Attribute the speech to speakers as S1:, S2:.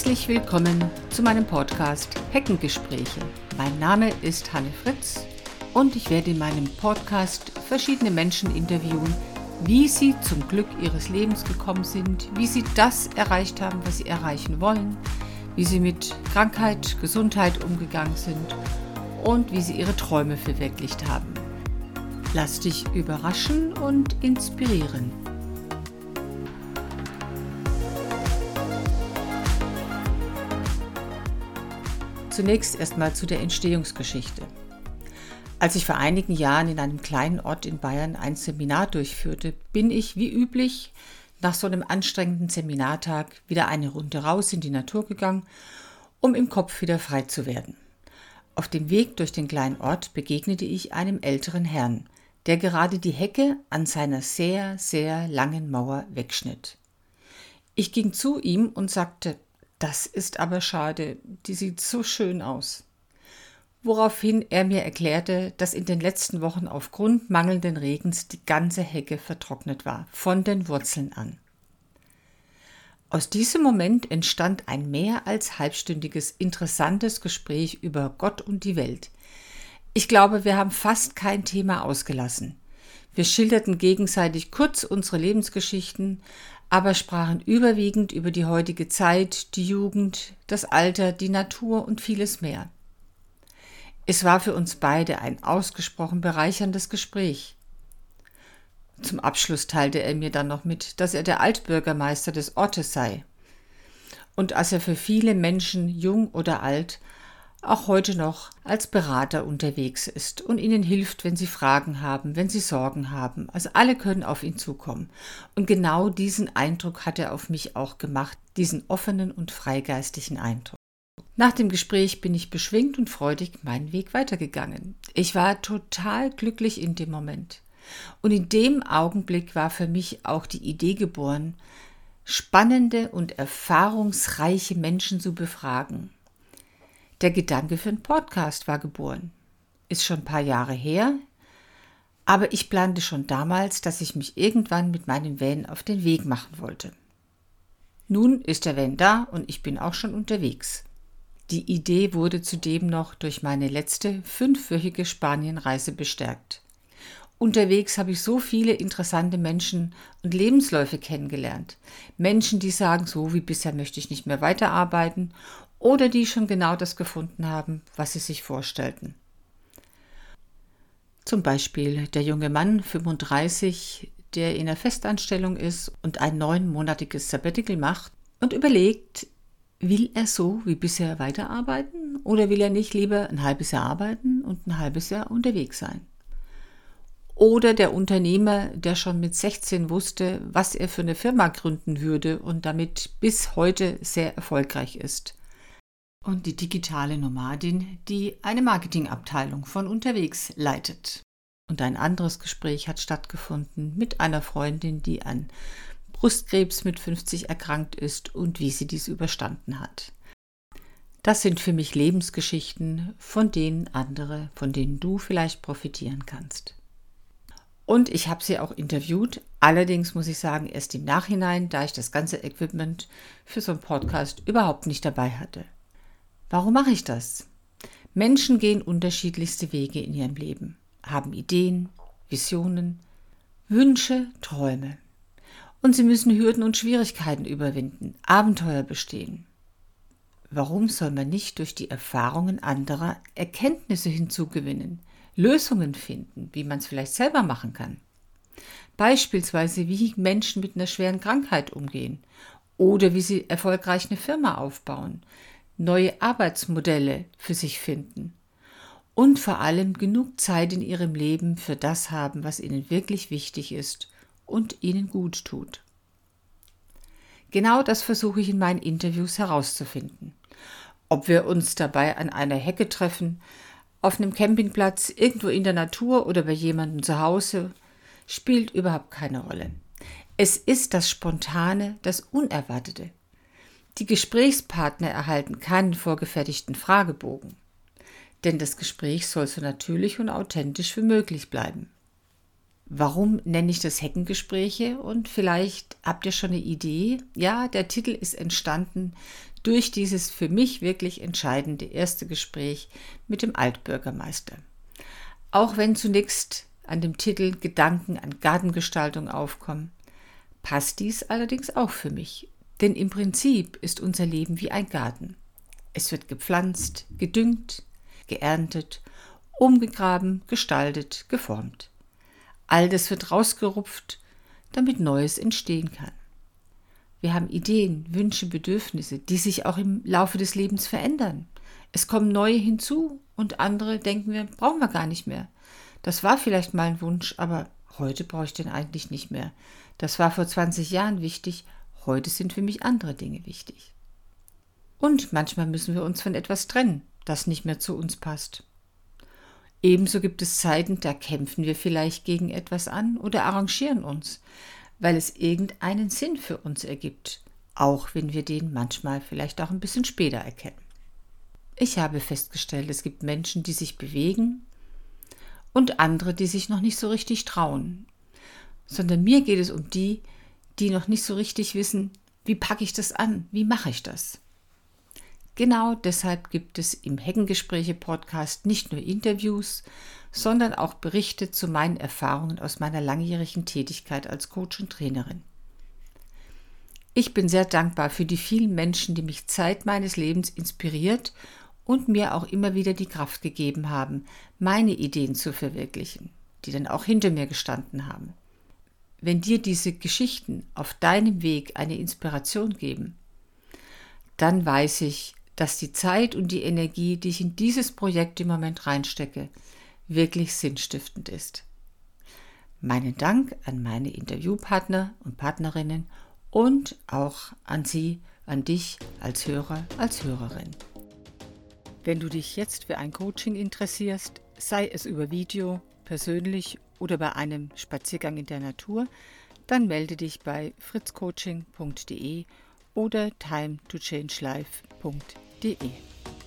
S1: Herzlich willkommen zu meinem Podcast Heckengespräche. Mein Name ist Hanne Fritz und ich werde in meinem Podcast verschiedene Menschen interviewen, wie sie zum Glück ihres Lebens gekommen sind, wie sie das erreicht haben, was sie erreichen wollen, wie sie mit Krankheit, Gesundheit umgegangen sind und wie sie ihre Träume verwirklicht haben. Lass dich überraschen und inspirieren. Zunächst erstmal zu der Entstehungsgeschichte. Als ich vor einigen Jahren in einem kleinen Ort in Bayern ein Seminar durchführte, bin ich wie üblich nach so einem anstrengenden Seminartag wieder eine Runde raus in die Natur gegangen, um im Kopf wieder frei zu werden. Auf dem Weg durch den kleinen Ort begegnete ich einem älteren Herrn, der gerade die Hecke an seiner sehr, sehr langen Mauer wegschnitt. Ich ging zu ihm und sagte, das ist aber schade, die sieht so schön aus. Woraufhin er mir erklärte, dass in den letzten Wochen aufgrund mangelnden Regens die ganze Hecke vertrocknet war, von den Wurzeln an. Aus diesem Moment entstand ein mehr als halbstündiges interessantes Gespräch über Gott und die Welt, ich glaube, wir haben fast kein Thema ausgelassen. Wir schilderten gegenseitig kurz unsere Lebensgeschichten, aber sprachen überwiegend über die heutige Zeit, die Jugend, das Alter, die Natur und vieles mehr. Es war für uns beide ein ausgesprochen bereicherndes Gespräch. Zum Abschluss teilte er mir dann noch mit, dass er der Altbürgermeister des Ortes sei. Und als er für viele Menschen, jung oder alt, auch heute noch als Berater unterwegs ist und ihnen hilft, wenn sie Fragen haben, wenn sie Sorgen haben. Also alle können auf ihn zukommen. Und genau diesen Eindruck hat er auf mich auch gemacht, diesen offenen und freigeistigen Eindruck. Nach dem Gespräch bin ich beschwingt und freudig meinen Weg weitergegangen. Ich war total glücklich in dem Moment. Und in dem Augenblick war für mich auch die Idee geboren, spannende und erfahrungsreiche Menschen zu befragen der Gedanke für einen Podcast war geboren. Ist schon ein paar Jahre her, aber ich plante schon damals, dass ich mich irgendwann mit meinem Van auf den Weg machen wollte. Nun ist der Van da und ich bin auch schon unterwegs. Die Idee wurde zudem noch durch meine letzte fünfwöchige Spanienreise bestärkt. Unterwegs habe ich so viele interessante Menschen und Lebensläufe kennengelernt. Menschen, die sagen, so wie bisher möchte ich nicht mehr weiterarbeiten oder die schon genau das gefunden haben, was sie sich vorstellten. Zum Beispiel der junge Mann 35, der in der Festanstellung ist und ein neunmonatiges Sabbatical macht und überlegt, will er so wie bisher weiterarbeiten oder will er nicht lieber ein halbes Jahr arbeiten und ein halbes Jahr unterwegs sein? Oder der Unternehmer, der schon mit 16 wusste, was er für eine Firma gründen würde und damit bis heute sehr erfolgreich ist und die digitale Nomadin, die eine Marketingabteilung von unterwegs leitet. Und ein anderes Gespräch hat stattgefunden mit einer Freundin, die an Brustkrebs mit 50 erkrankt ist und wie sie dies überstanden hat. Das sind für mich Lebensgeschichten, von denen andere, von denen du vielleicht profitieren kannst. Und ich habe sie auch interviewt, allerdings muss ich sagen, erst im Nachhinein, da ich das ganze Equipment für so einen Podcast überhaupt nicht dabei hatte. Warum mache ich das? Menschen gehen unterschiedlichste Wege in ihrem Leben, haben Ideen, Visionen, Wünsche, Träume. Und sie müssen Hürden und Schwierigkeiten überwinden, Abenteuer bestehen. Warum soll man nicht durch die Erfahrungen anderer Erkenntnisse hinzugewinnen, Lösungen finden, wie man es vielleicht selber machen kann? Beispielsweise, wie Menschen mit einer schweren Krankheit umgehen oder wie sie erfolgreich eine Firma aufbauen, neue Arbeitsmodelle für sich finden und vor allem genug Zeit in ihrem Leben für das haben, was ihnen wirklich wichtig ist und ihnen gut tut. Genau das versuche ich in meinen Interviews herauszufinden. Ob wir uns dabei an einer Hecke treffen, auf einem Campingplatz, irgendwo in der Natur oder bei jemandem zu Hause, spielt überhaupt keine Rolle. Es ist das Spontane, das Unerwartete, die Gesprächspartner erhalten keinen vorgefertigten Fragebogen, denn das Gespräch soll so natürlich und authentisch wie möglich bleiben. Warum nenne ich das Heckengespräche? Und vielleicht habt ihr schon eine Idee. Ja, der Titel ist entstanden durch dieses für mich wirklich entscheidende erste Gespräch mit dem Altbürgermeister. Auch wenn zunächst an dem Titel Gedanken an Gartengestaltung aufkommen, passt dies allerdings auch für mich. Denn im Prinzip ist unser Leben wie ein Garten. Es wird gepflanzt, gedüngt, geerntet, umgegraben, gestaltet, geformt. All das wird rausgerupft, damit Neues entstehen kann. Wir haben Ideen, Wünsche, Bedürfnisse, die sich auch im Laufe des Lebens verändern. Es kommen neue hinzu und andere denken wir, brauchen wir gar nicht mehr. Das war vielleicht mal ein Wunsch, aber heute brauche ich den eigentlich nicht mehr. Das war vor 20 Jahren wichtig, heute sind für mich andere Dinge wichtig. Und manchmal müssen wir uns von etwas trennen, das nicht mehr zu uns passt. Ebenso gibt es Zeiten, da kämpfen wir vielleicht gegen etwas an oder arrangieren uns, weil es irgendeinen Sinn für uns ergibt, auch wenn wir den manchmal vielleicht auch ein bisschen später erkennen. Ich habe festgestellt, es gibt Menschen, die sich bewegen und andere, die sich noch nicht so richtig trauen, sondern mir geht es um die, die noch nicht so richtig wissen, wie packe ich das an, wie mache ich das. Genau deshalb gibt es im Heckengespräche-Podcast nicht nur Interviews, sondern auch Berichte zu meinen Erfahrungen aus meiner langjährigen Tätigkeit als Coach und Trainerin. Ich bin sehr dankbar für die vielen Menschen, die mich Zeit meines Lebens inspiriert und mir auch immer wieder die Kraft gegeben haben, meine Ideen zu verwirklichen, die dann auch hinter mir gestanden haben. Wenn dir diese Geschichten auf deinem Weg eine Inspiration geben, dann weiß ich, dass die Zeit und die Energie, die ich in dieses Projekt im Moment reinstecke, wirklich sinnstiftend ist. Meinen Dank an meine Interviewpartner und Partnerinnen und auch an Sie, an dich als Hörer, als Hörerin. Wenn du dich jetzt für ein Coaching interessierst, sei es über Video, persönlich oder bei einem Spaziergang in der Natur, dann melde dich bei fritzcoaching.de oder time2changelife.de www.ftf.de.